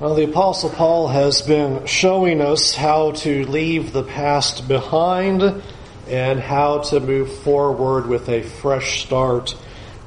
Well, the Apostle Paul has been showing us how to leave the past behind and how to move forward with a fresh start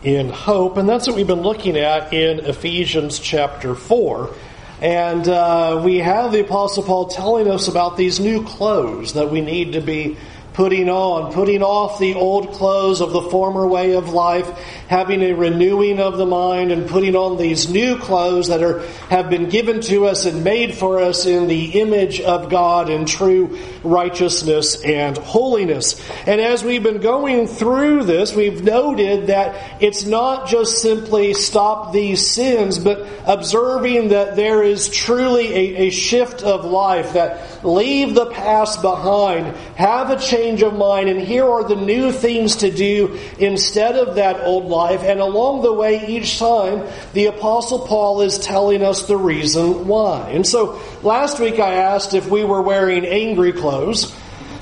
in hope. And that's what we've been looking at in Ephesians chapter 4. And uh, we have the Apostle Paul telling us about these new clothes that we need to be putting on, putting off the old clothes of the former way of life, having a renewing of the mind, and putting on these new clothes that are, have been given to us and made for us in the image of God in true righteousness and holiness. And as we've been going through this, we've noted that it's not just simply stop these sins, but observing that there is truly a, a shift of life, that leave the past behind, have a change change of mind, and here are the new things to do instead of that old life. And along the way, each time, the Apostle Paul is telling us the reason why. And so last week I asked if we were wearing angry clothes.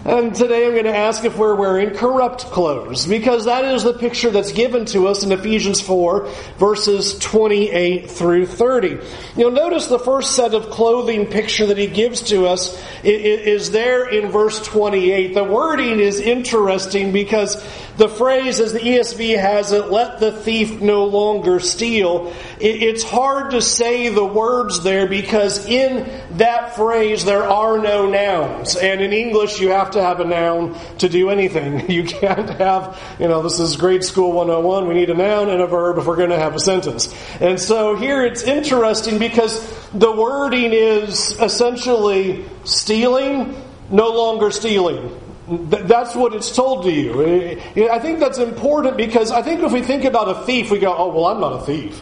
And today I'm going to ask if we're wearing corrupt clothes, because that is the picture that's given to us in Ephesians 4, verses 28 through 30. You'll notice the first set of clothing picture that he gives to us is there in verse 28. The wording is interesting because the phrase, as the ESV has it, let the thief no longer steal, it's hard to say the words there because in that phrase there are no nouns. And in English you have to have a noun to do anything. You can't have, you know, this is grade school 101, we need a noun and a verb if we're going to have a sentence. And so here it's interesting because the wording is essentially stealing, no longer stealing. That's what it's told to you. I think that's important because I think if we think about a thief, we go, oh, well, I'm not a thief.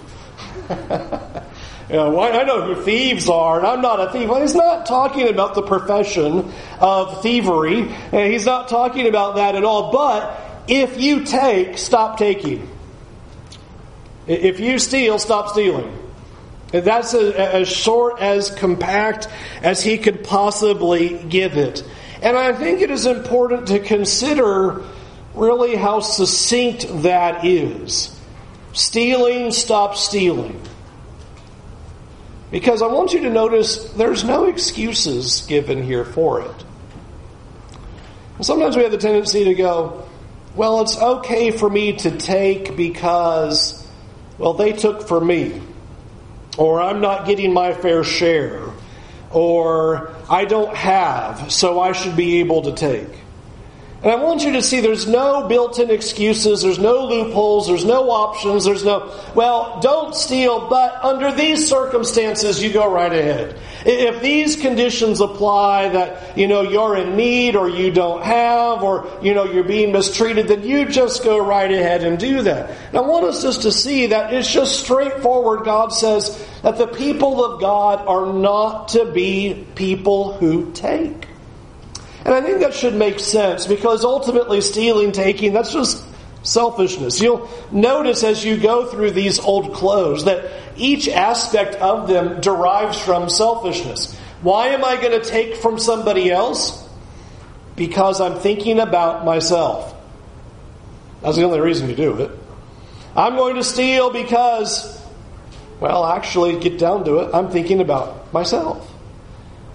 you know, I know who thieves are, and I'm not a thief. Well, he's not talking about the profession of thievery. And he's not talking about that at all. But if you take, stop taking. If you steal, stop stealing. That's as short, as compact as he could possibly give it. And I think it is important to consider really how succinct that is. Stealing, stop stealing. Because I want you to notice there's no excuses given here for it. Sometimes we have the tendency to go, well, it's okay for me to take because, well, they took for me. Or I'm not getting my fair share or I don't have, so I should be able to take. And I want you to see there's no built in excuses, there's no loopholes, there's no options, there's no, well, don't steal, but under these circumstances, you go right ahead. If these conditions apply that, you know, you're in need or you don't have or, you know, you're being mistreated, then you just go right ahead and do that. And I want us just to see that it's just straightforward. God says that the people of God are not to be people who take. And I think that should make sense because ultimately stealing, taking, that's just selfishness. You'll notice as you go through these old clothes that each aspect of them derives from selfishness. Why am I going to take from somebody else? Because I'm thinking about myself. That's the only reason you do it. I'm going to steal because, well, actually, get down to it, I'm thinking about myself.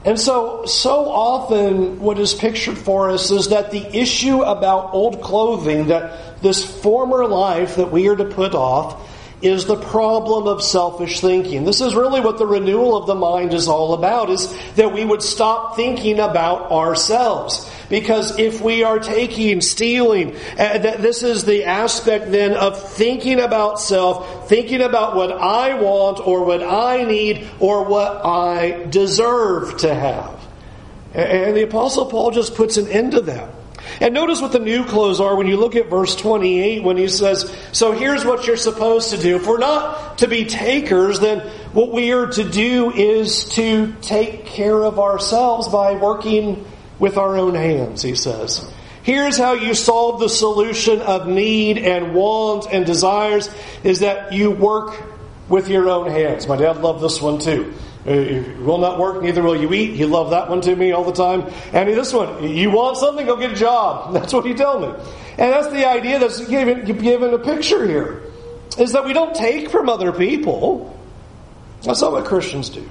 And so, so often what is pictured for us is that the issue about old clothing, that this former life that we are to put off, is the problem of selfish thinking. This is really what the renewal of the mind is all about, is that we would stop thinking about ourselves. Because if we are taking, stealing, uh, this is the aspect then of thinking about self, thinking about what I want or what I need or what I deserve to have. And the apostle Paul just puts an end to that. And notice what the new clothes are when you look at verse 28 when he says, So here's what you're supposed to do. If we're not to be takers, then what we are to do is to take care of ourselves by working with our own hands, he says. Here's how you solve the solution of need and want and desires is that you work with your own hands. My dad loved this one too. You will not work, neither will you eat. He loved that one to me all the time. And this one, you want something, go get a job. That's what he told me. And that's the idea that's given, given a picture here. Is that we don't take from other people. That's not what Christians do.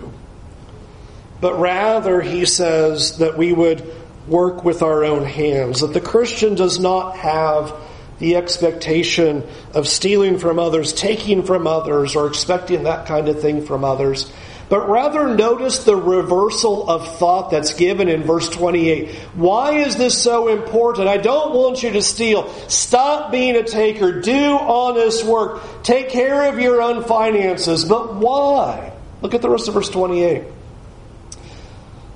but rather he says that we would work with our own hands, that the Christian does not have the expectation of stealing from others, taking from others, or expecting that kind of thing from others. But rather notice the reversal of thought that's given in verse 28. Why is this so important? I don't want you to steal. Stop being a taker. Do honest work. Take care of your own finances. But why? Look at the rest of verse 28.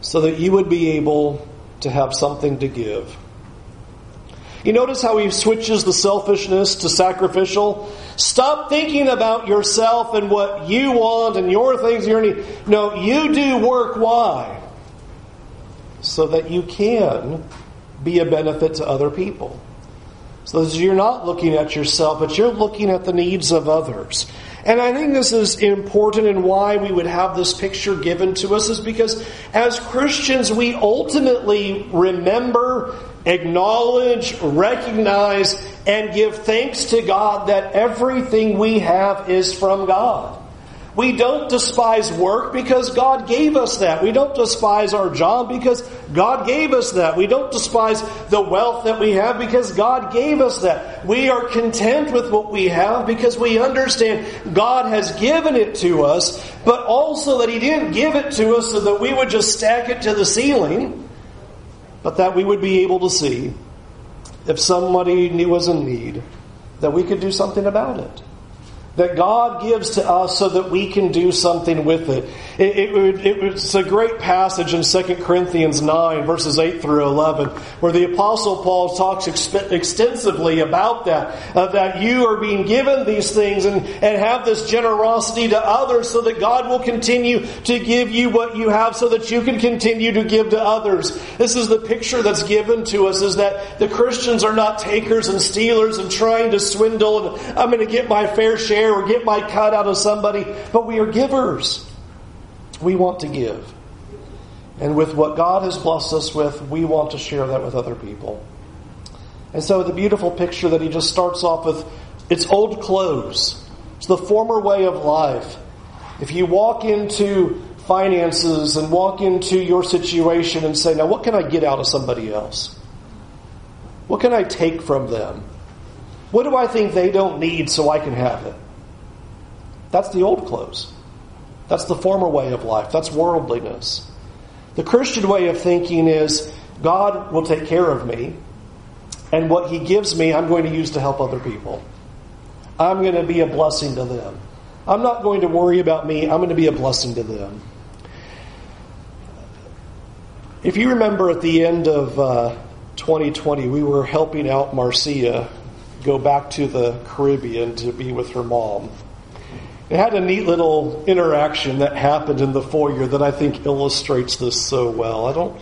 So that you would be able to have something to give. You notice how he switches the selfishness to sacrificial? Stop thinking about yourself and what you want and your things you need. No, you do work. Why? So that you can be a benefit to other people. So you're not looking at yourself, but you're looking at the needs of others. And I think this is important and why we would have this picture given to us is because as Christians, we ultimately remember, acknowledge, recognize, and give thanks to God that everything we have is from God. We don't despise work because God gave us that. We don't despise our job because God gave us that. We don't despise the wealth that we have because God gave us that. We are content with what we have because we understand God has given it to us, but also that He didn't give it to us so that we would just stack it to the ceiling, but that we would be able to see if somebody was in need, that we could do something about it that God gives to us so that we can do something with it. it, it, it it's a great passage in 2 Corinthians 9, verses 8 through 11, where the Apostle Paul talks extensively about that, uh, that you are being given these things and, and have this generosity to others so that God will continue to give you what you have so that you can continue to give to others. This is the picture that's given to us is that the Christians are not takers and stealers and trying to swindle and I'm going to get my fair share share or get my cut out of somebody, but we are givers. We want to give. And with what God has blessed us with, we want to share that with other people. And so the beautiful picture that he just starts off with, it's old clothes. It's the former way of life. If you walk into finances and walk into your situation and say, now what can I get out of somebody else? What can I take from them? What do I think they don't need so I can have it? That's the old clothes. That's the former way of life. That's worldliness. The Christian way of thinking is God will take care of me, and what He gives me, I'm going to use to help other people. I'm going to be a blessing to them. I'm not going to worry about me, I'm going to be a blessing to them. If you remember at the end of uh, 2020, we were helping out Marcia go back to the Caribbean to be with her mom. It had a neat little interaction that happened in the foyer that I think illustrates this so well. I don't,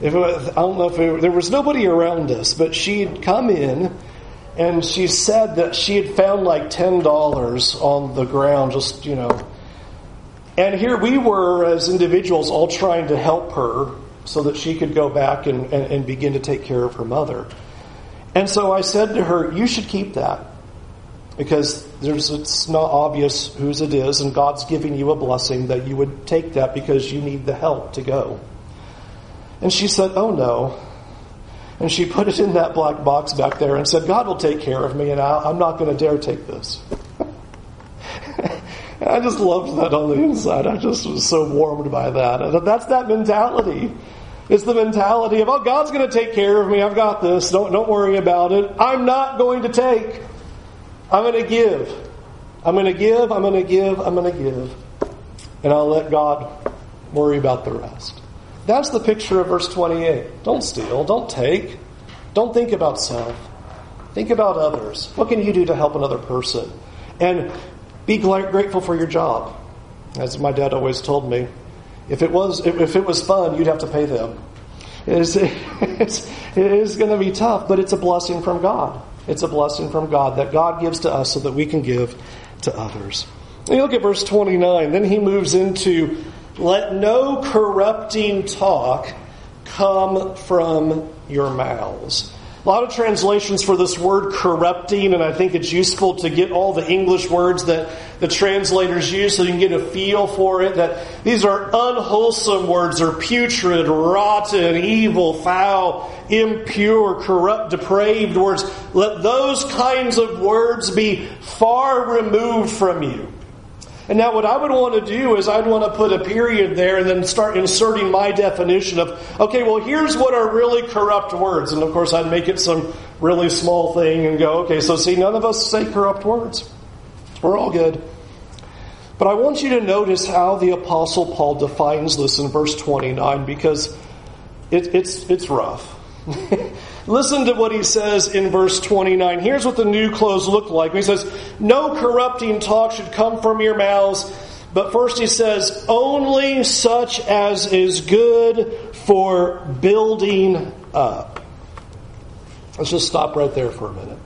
if was, I don't know if it, there was nobody around us, but she'd come in and she said that she had found like ten dollars on the ground, just you know. And here we were as individuals all trying to help her so that she could go back and, and, and begin to take care of her mother. And so I said to her, You should keep that because it's not obvious whose it is, and God's giving you a blessing that you would take that because you need the help to go. And she said, Oh no. And she put it in that black box back there and said, God will take care of me, and I, am not going to dare take this. I just loved that on the inside. I just was so warmed by that. That's that mentality. It's the mentality of, oh, God's going to take care of me. I've got this. Don't, don't worry about it. I'm not going to take. I'm going to give. I'm going to give, I'm going to give, I'm going to give. And I'll let God worry about the rest. That's the picture of verse 28. Don't steal, don't take, don't think about self. Think about others. What can you do to help another person? And be grateful for your job. As my dad always told me, if it was if it was fun, you'd have to pay them. It's, it's, it is going to be tough, but it's a blessing from God. It's a blessing from God that God gives to us so that we can give to others. And you look at verse 29, then he moves into let no corrupting talk come from your mouths. A lot of translations for this word corrupting, and I think it's useful to get all the English words that the translators use so you can get a feel for it. That these are unwholesome words, or putrid, rotten, evil, foul, impure, corrupt, depraved words. Let those kinds of words be far removed from you. And now, what I would want to do is I'd want to put a period there and then start inserting my definition of, okay, well, here's what are really corrupt words. And of course, I'd make it some really small thing and go, okay, so see, none of us say corrupt words. We're all good. But I want you to notice how the Apostle Paul defines this in verse 29 because it, it's, it's rough. Listen to what he says in verse 29. Here's what the new clothes look like. He says, No corrupting talk should come from your mouths. But first he says, Only such as is good for building up. Let's just stop right there for a minute.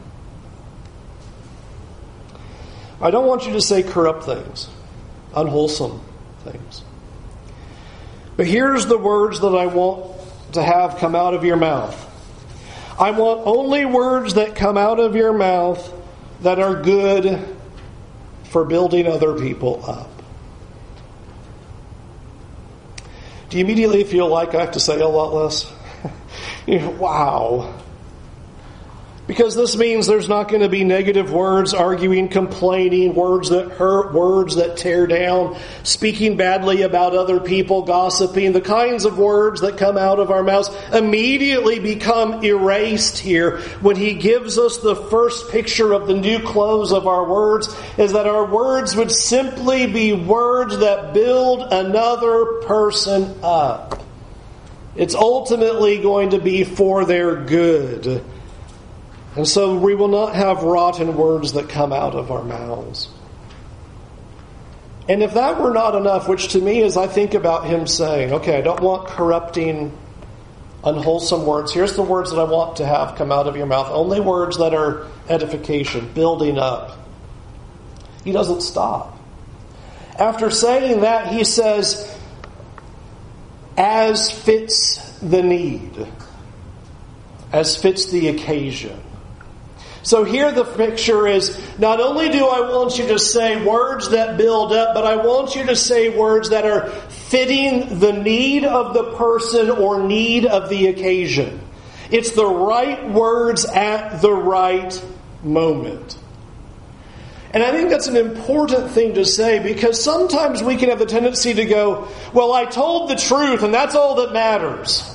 I don't want you to say corrupt things, unwholesome things. But here's the words that I want to have come out of your mouth. I want only words that come out of your mouth that are good for building other people up. Do you immediately feel like I have to say a lot less? wow. Because this means there's not going to be negative words, arguing, complaining, words that hurt, words that tear down, speaking badly about other people, gossiping. The kinds of words that come out of our mouths immediately become erased here when he gives us the first picture of the new clothes of our words is that our words would simply be words that build another person up. It's ultimately going to be for their good. And so we will not have rotten words that come out of our mouths. And if that were not enough, which to me is I think about him saying, okay, I don't want corrupting, unwholesome words. Here's the words that I want to have come out of your mouth. Only words that are edification, building up. He doesn't stop. After saying that, he says, as fits the need, as fits the occasion. So here the picture is not only do I want you to say words that build up, but I want you to say words that are fitting the need of the person or need of the occasion. It's the right words at the right moment. And I think that's an important thing to say because sometimes we can have the tendency to go, Well, I told the truth and that's all that matters.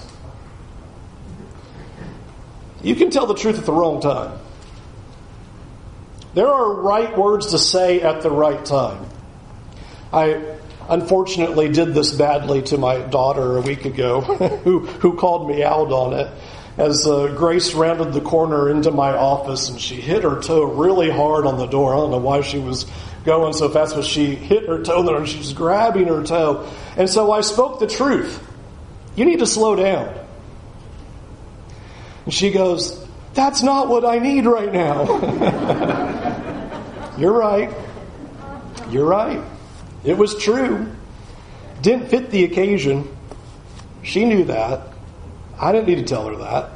You can tell the truth at the wrong time. There are right words to say at the right time. I unfortunately did this badly to my daughter a week ago, who, who called me out on it. As uh, Grace rounded the corner into my office and she hit her toe really hard on the door. I don't know why she was going so fast, but she hit her toe there and she was grabbing her toe. And so I spoke the truth. You need to slow down. And she goes, that's not what I need right now. You're right. You're right. It was true. Didn't fit the occasion. She knew that. I didn't need to tell her that.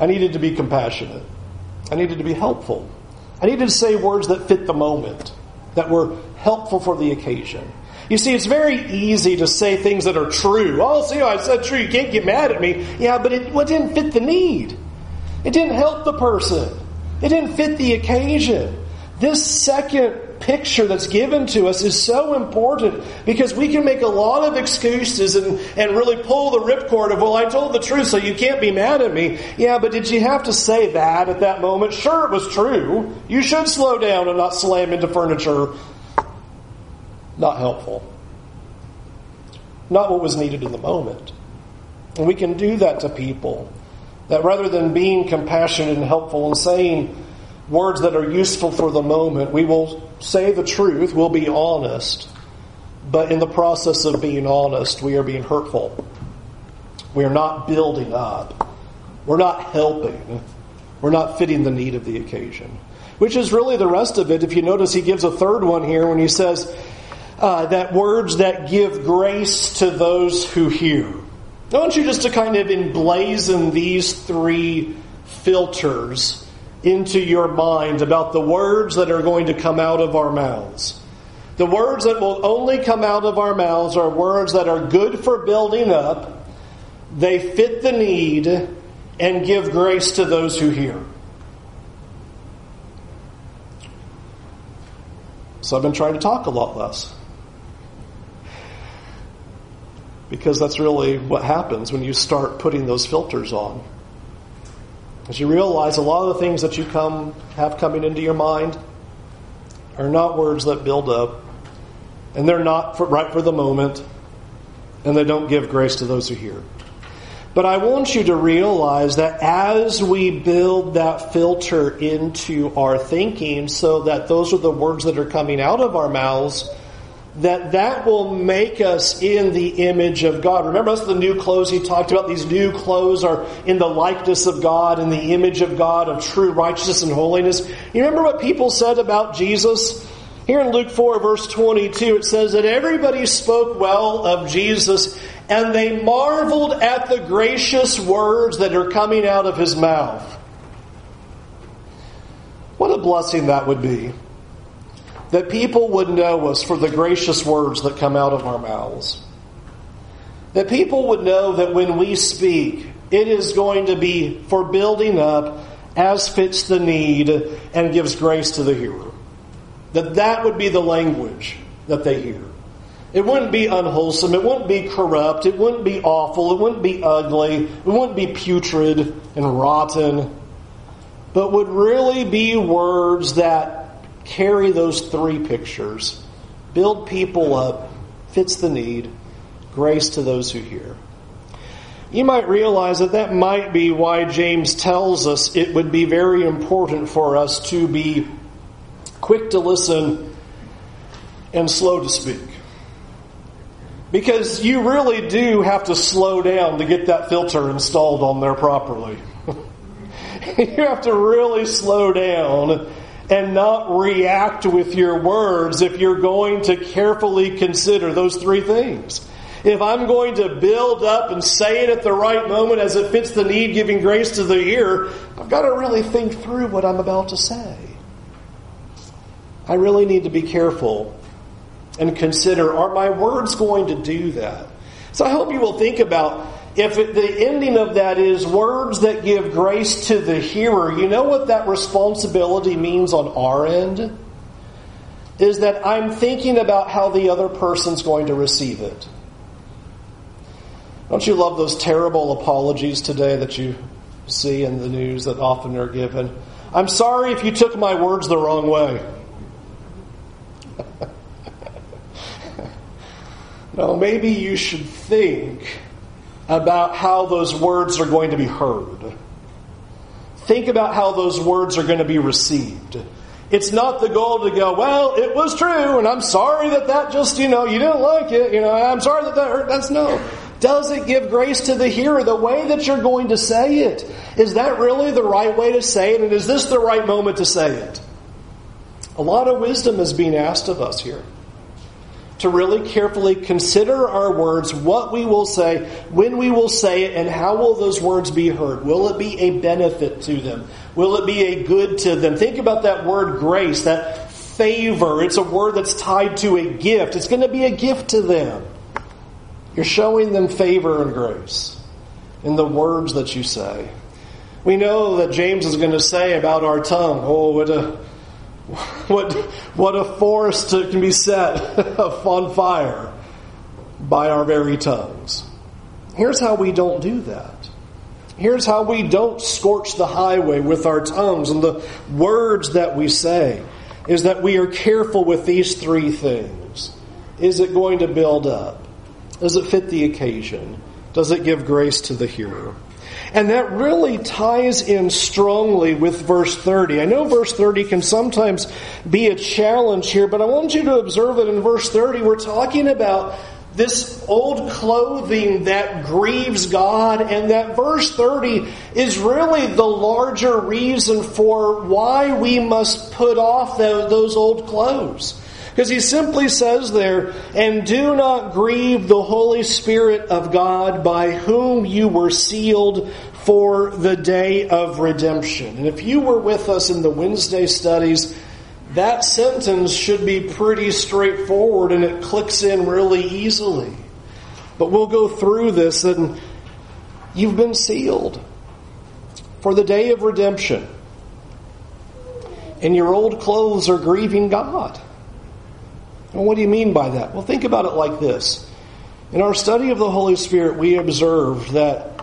I needed to be compassionate. I needed to be helpful. I needed to say words that fit the moment, that were helpful for the occasion. You see, it's very easy to say things that are true. Oh, see, I said true. You can't get mad at me. Yeah, but it, well, it didn't fit the need. It didn't help the person. It didn't fit the occasion. This second picture that's given to us is so important because we can make a lot of excuses and, and really pull the ripcord of, well, I told the truth, so you can't be mad at me. Yeah, but did you have to say that at that moment? Sure, it was true. You should slow down and not slam into furniture. Not helpful. Not what was needed in the moment. And we can do that to people. That rather than being compassionate and helpful and saying words that are useful for the moment, we will say the truth, we'll be honest, but in the process of being honest, we are being hurtful. We are not building up. We're not helping. We're not fitting the need of the occasion. Which is really the rest of it. If you notice, he gives a third one here when he says uh, that words that give grace to those who hear. I want you just to kind of emblazon these three filters into your mind about the words that are going to come out of our mouths. The words that will only come out of our mouths are words that are good for building up, they fit the need, and give grace to those who hear. So I've been trying to talk a lot less. Because that's really what happens when you start putting those filters on. As you realize a lot of the things that you come have coming into your mind are not words that build up, and they're not for, right for the moment, and they don't give grace to those who hear. But I want you to realize that as we build that filter into our thinking so that those are the words that are coming out of our mouths, that that will make us in the image of God. Remember that's the new clothes he talked about? These new clothes are in the likeness of God, in the image of God, of true righteousness and holiness. You remember what people said about Jesus? Here in Luke 4 verse 22 it says that everybody spoke well of Jesus and they marveled at the gracious words that are coming out of his mouth. What a blessing that would be. That people would know us for the gracious words that come out of our mouths. That people would know that when we speak, it is going to be for building up as fits the need and gives grace to the hearer. That that would be the language that they hear. It wouldn't be unwholesome. It wouldn't be corrupt. It wouldn't be awful. It wouldn't be ugly. It wouldn't be putrid and rotten. But would really be words that carry those three pictures build people up, fits the need, grace to those who hear. You might realize that that might be why James tells us it would be very important for us to be quick to listen and slow to speak. Because you really do have to slow down to get that filter installed on there properly. you have to really slow down and not react with your words if you're going to carefully consider those three things. If I'm going to build up and say it at the right moment as it fits the need, giving grace to the ear, I've got to really think through what I'm about to say. I really need to be careful and consider are my words going to do that? So I hope you will think about if it, the ending of that is words that give grace to the hearer, you know what that responsibility means on our end? Is that I'm thinking about how the other person's going to receive it. Don't you love those terrible apologies today that you see in the news that often are given? I'm sorry if you took my words the wrong way. No, maybe you should think about how those words are going to be heard. Think about how those words are going to be received. It's not the goal to go, well, it was true, and I'm sorry that that just, you know, you didn't like it, you know, I'm sorry that that hurt. That's no. Does it give grace to the hearer the way that you're going to say it? Is that really the right way to say it? And is this the right moment to say it? A lot of wisdom is being asked of us here to really carefully consider our words, what we will say, when we will say it, and how will those words be heard? Will it be a benefit to them? Will it be a good to them? Think about that word grace, that favor. It's a word that's tied to a gift. It's going to be a gift to them. You're showing them favor and grace in the words that you say. We know that James is going to say about our tongue, oh, what a what, what a forest can be set on fire by our very tongues. Here's how we don't do that. Here's how we don't scorch the highway with our tongues and the words that we say is that we are careful with these three things. Is it going to build up? Does it fit the occasion? Does it give grace to the hearer? And that really ties in strongly with verse 30. I know verse 30 can sometimes be a challenge here, but I want you to observe that in verse 30 we're talking about this old clothing that grieves God, and that verse 30 is really the larger reason for why we must put off those old clothes. Because he simply says there, and do not grieve the Holy Spirit of God by whom you were sealed for the day of redemption. And if you were with us in the Wednesday studies, that sentence should be pretty straightforward and it clicks in really easily. But we'll go through this and you've been sealed for the day of redemption. And your old clothes are grieving God. Well, what do you mean by that? Well, think about it like this. In our study of the Holy Spirit, we observed that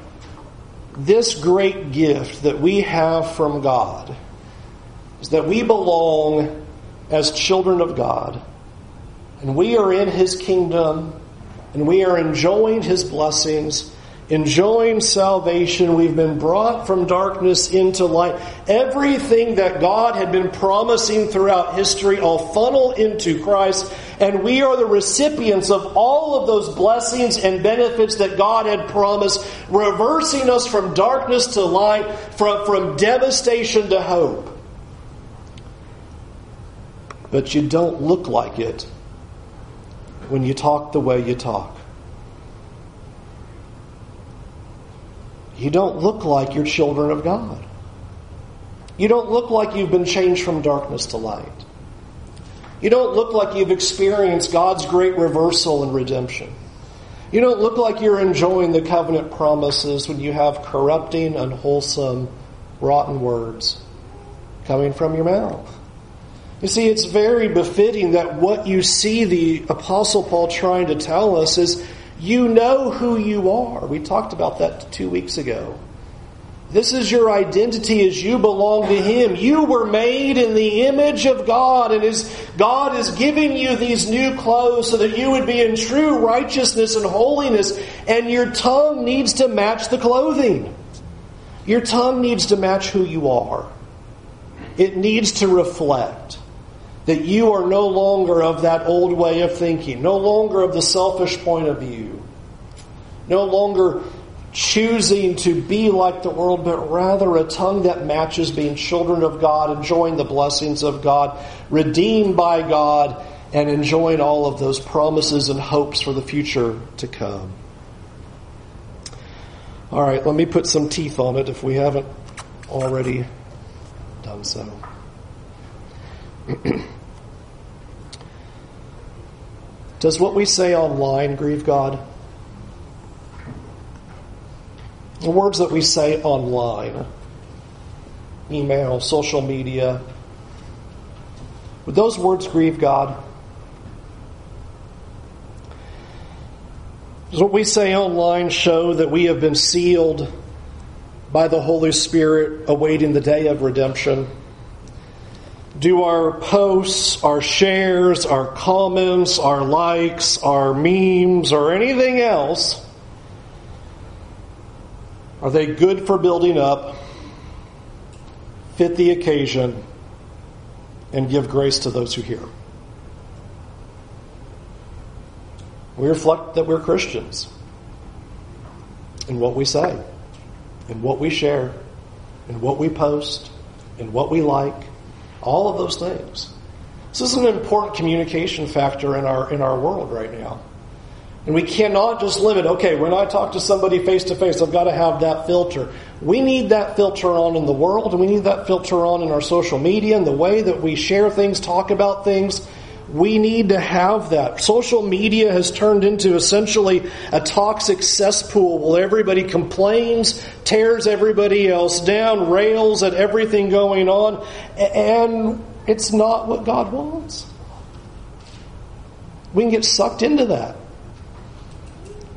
this great gift that we have from God is that we belong as children of God, and we are in His kingdom, and we are enjoying His blessings enjoying salvation. We've been brought from darkness into light. Everything that God had been promising throughout history all funnel into Christ, and we are the recipients of all of those blessings and benefits that God had promised, reversing us from darkness to light, from, from devastation to hope. But you don't look like it when you talk the way you talk. You don't look like you're children of God. You don't look like you've been changed from darkness to light. You don't look like you've experienced God's great reversal and redemption. You don't look like you're enjoying the covenant promises when you have corrupting, unwholesome, rotten words coming from your mouth. You see, it's very befitting that what you see the Apostle Paul trying to tell us is you know who you are. We talked about that two weeks ago. This is your identity as you belong to Him. You were made in the image of God, and as God is giving you these new clothes so that you would be in true righteousness and holiness, and your tongue needs to match the clothing. Your tongue needs to match who you are. It needs to reflect that you are no longer of that old way of thinking, no longer of the selfish point of view, no longer choosing to be like the world, but rather a tongue that matches being children of God, enjoying the blessings of God, redeemed by God, and enjoying all of those promises and hopes for the future to come. All right, let me put some teeth on it if we haven't already done so. Does what we say online grieve God? The words that we say online, email, social media, would those words grieve God? Does what we say online show that we have been sealed by the Holy Spirit awaiting the day of redemption? Do our posts, our shares, our comments, our likes, our memes, or anything else, are they good for building up, fit the occasion, and give grace to those who hear? We reflect that we're Christians in what we say, in what we share, in what we post, in what we like, all of those things. This is an important communication factor in our in our world right now. And we cannot just limit, okay, when I talk to somebody face to face, I've got to have that filter. We need that filter on in the world, and we need that filter on in our social media and the way that we share things, talk about things. We need to have that. Social media has turned into essentially a toxic cesspool where everybody complains, tears everybody else down, rails at everything going on, and it's not what God wants. We can get sucked into that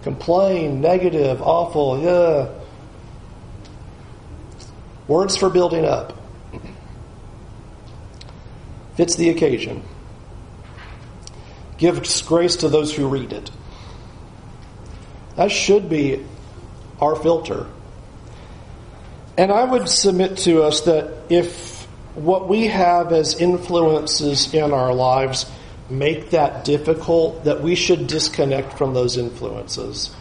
complain, negative, awful, yeah. Words for building up. Fits the occasion. Gives grace to those who read it. That should be our filter. And I would submit to us that if what we have as influences in our lives make that difficult that we should disconnect from those influences.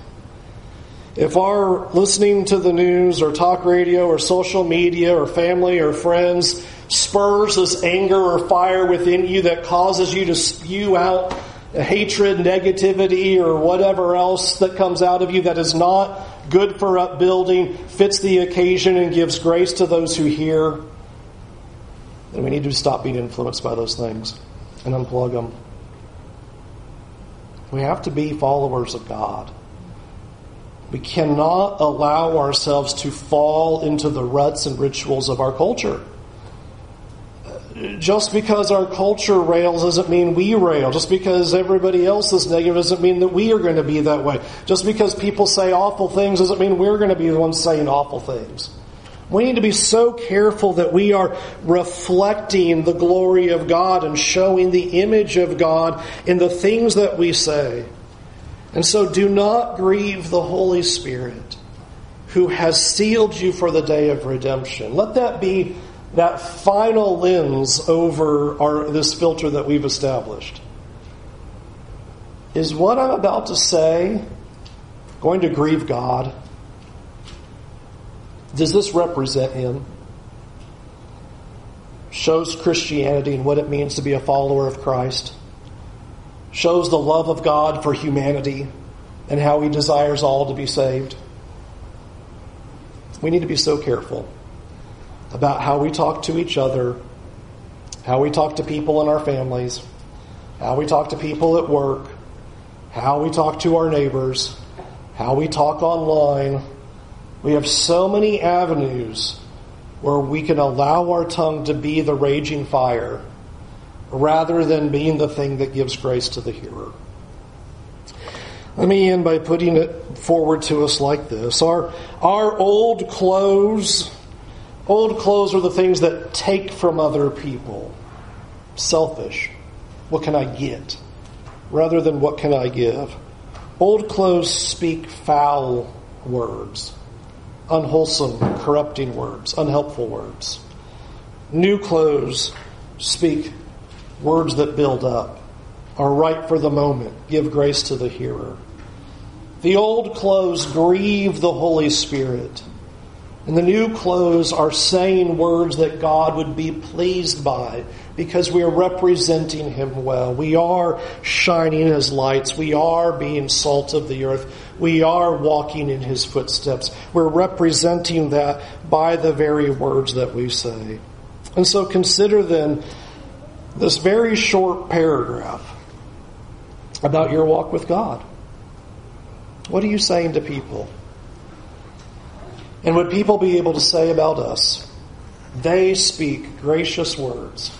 If our listening to the news or talk radio or social media or family or friends spurs this anger or fire within you that causes you to spew out hatred, negativity, or whatever else that comes out of you that is not good for upbuilding, fits the occasion, and gives grace to those who hear, then we need to stop being influenced by those things and unplug them. We have to be followers of God. We cannot allow ourselves to fall into the ruts and rituals of our culture. Just because our culture rails doesn't mean we rail. Just because everybody else is negative doesn't mean that we are going to be that way. Just because people say awful things doesn't mean we're going to be the ones saying awful things. We need to be so careful that we are reflecting the glory of God and showing the image of God in the things that we say. And so do not grieve the Holy Spirit who has sealed you for the day of redemption. Let that be that final lens over our, this filter that we've established. Is what I'm about to say going to grieve God? Does this represent Him? Shows Christianity and what it means to be a follower of Christ. Shows the love of God for humanity and how He desires all to be saved. We need to be so careful about how we talk to each other, how we talk to people in our families, how we talk to people at work, how we talk to our neighbors, how we talk online we have so many avenues where we can allow our tongue to be the raging fire rather than being the thing that gives grace to the hearer. Let me end by putting it forward to us like this. Our, our old clothes, old clothes are the things that take from other people. Selfish. What can I get? Rather than what can I give? Old clothes speak foul words unwholesome, corrupting words, unhelpful words. New clothes speak words that build up, are right for the moment, give grace to the hearer. The old clothes grieve the Holy Spirit. And the new clothes are saying words that God would be pleased by because we are representing Him well. We are shining as lights. We are being salt of the earth. We are walking in His footsteps. We're representing that by the very words that we say. And so consider then this very short paragraph about your walk with God. What are you saying to people? And would people be able to say about us, they speak gracious words,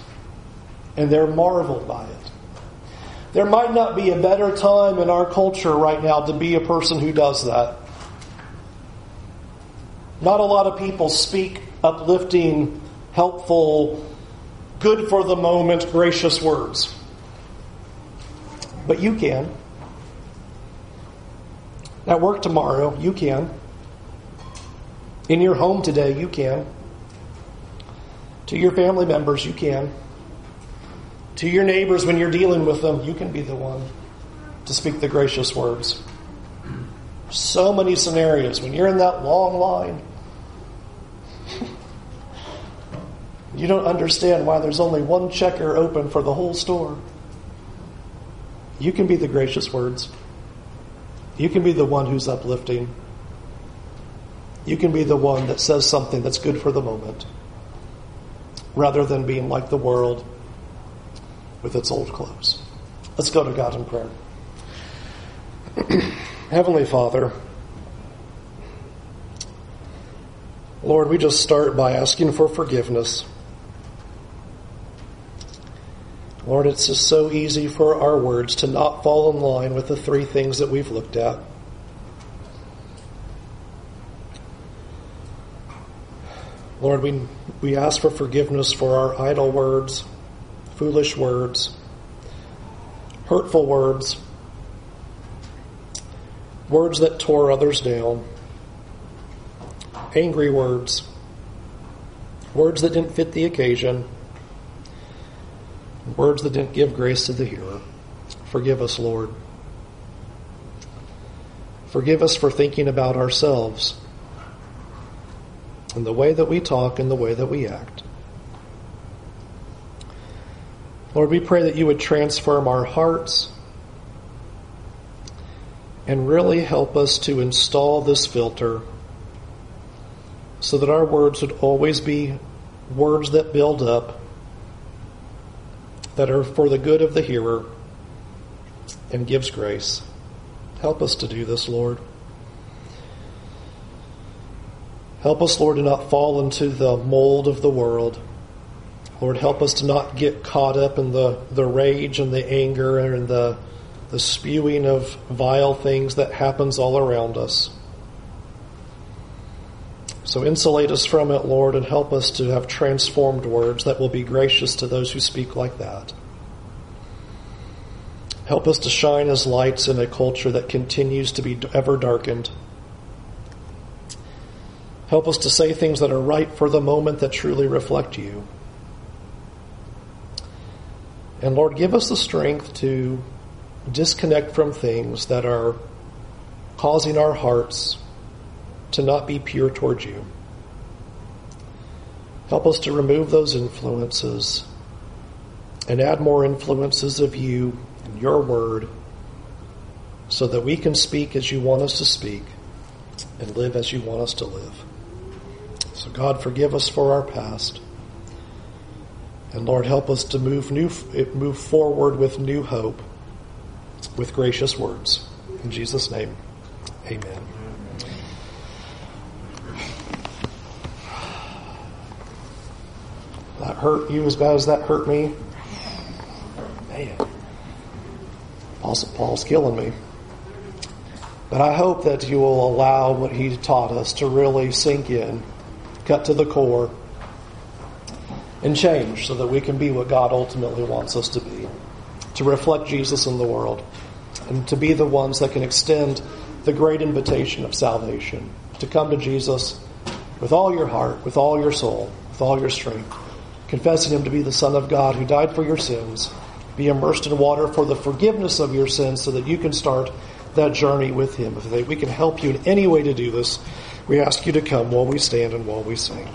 and they're marveled by it? There might not be a better time in our culture right now to be a person who does that. Not a lot of people speak uplifting, helpful, good for the moment, gracious words. But you can. At work tomorrow, you can. In your home today, you can. To your family members, you can. To your neighbors, when you're dealing with them, you can be the one to speak the gracious words. So many scenarios. When you're in that long line, you don't understand why there's only one checker open for the whole store. You can be the gracious words. You can be the one who's uplifting. You can be the one that says something that's good for the moment rather than being like the world with its old clothes. Let's go to God in prayer. Heavenly Father, Lord, we just start by asking for forgiveness. Lord, it's just so easy for our words to not fall in line with the three things that we've looked at. Lord, we, we ask for forgiveness for our idle words, foolish words, hurtful words, words that tore others down, angry words, words that didn't fit the occasion, words that didn't give grace to the hearer. Forgive us, Lord. Forgive us for thinking about ourselves in the way that we talk and the way that we act. Lord, we pray that you would transform our hearts and really help us to install this filter so that our words would always be words that build up, that are for the good of the hearer and gives grace. Help us to do this, Lord. Help us, Lord, to not fall into the mold of the world. Lord, help us to not get caught up in the, the rage and the anger and the, the spewing of vile things that happens all around us. So insulate us from it, Lord, and help us to have transformed words that will be gracious to those who speak like that. Help us to shine as lights in a culture that continues to be ever darkened. Help us to say things that are right for the moment that truly reflect you. And Lord, give us the strength to disconnect from things that are causing our hearts to not be pure towards you. Help us to remove those influences and add more influences of you and your word so that we can speak as you want us to speak and live as you want us to live. So God, forgive us for our past. And Lord, help us to move new, move forward with new hope, with gracious words. In Jesus' name, amen. That hurt you as bad as that hurt me. Man, Apostle Paul's killing me. But I hope that you will allow what he taught us to really sink in, cut to the core, and change so that we can be what God ultimately wants us to be. To reflect Jesus in the world, and to be the ones that can extend the great invitation of salvation. To come to Jesus with all your heart, with all your soul, with all your strength confessing him to be the Son of God who died for your sins, be immersed in water for the forgiveness of your sins so that you can start that journey with him. If we can help you in any way to do this, we ask you to come while we stand and while we sing.